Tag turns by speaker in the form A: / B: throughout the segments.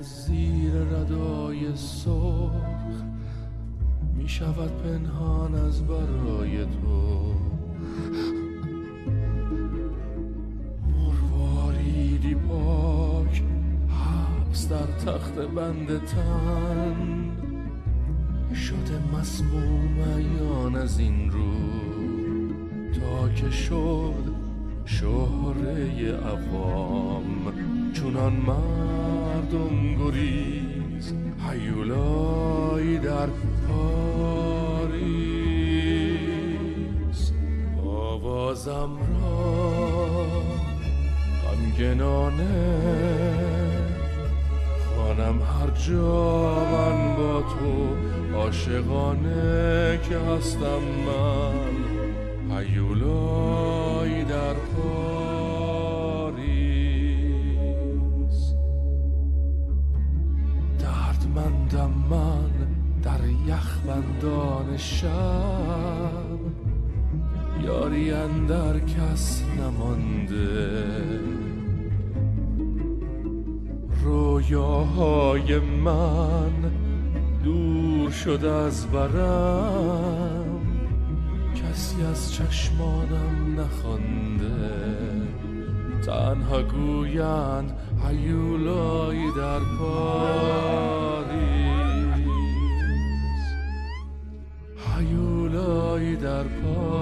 A: زیر ردای سرخ می شود پنهان از برای تو. مرواریدی پاک حبس در تخت بند تن. شده مسموم ایان از این رو. تا که شد شهره عوام. چونان من مردم گریز هیولایی در پاریس. آوازم را غمگنانه خوانم. هر جا من با تو عاشقانه که هستم من هیولایی در پاریس. دردمندم من در یخبندان شب. یاری اندر کس نمانده. رویاهای من دور شد از برم کسی از چشمانم نخوانده. تنها گویند هیولایی در پاریس هیولایی در پاریس.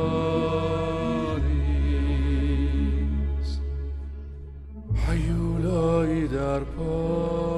A: هیولایی در پاریس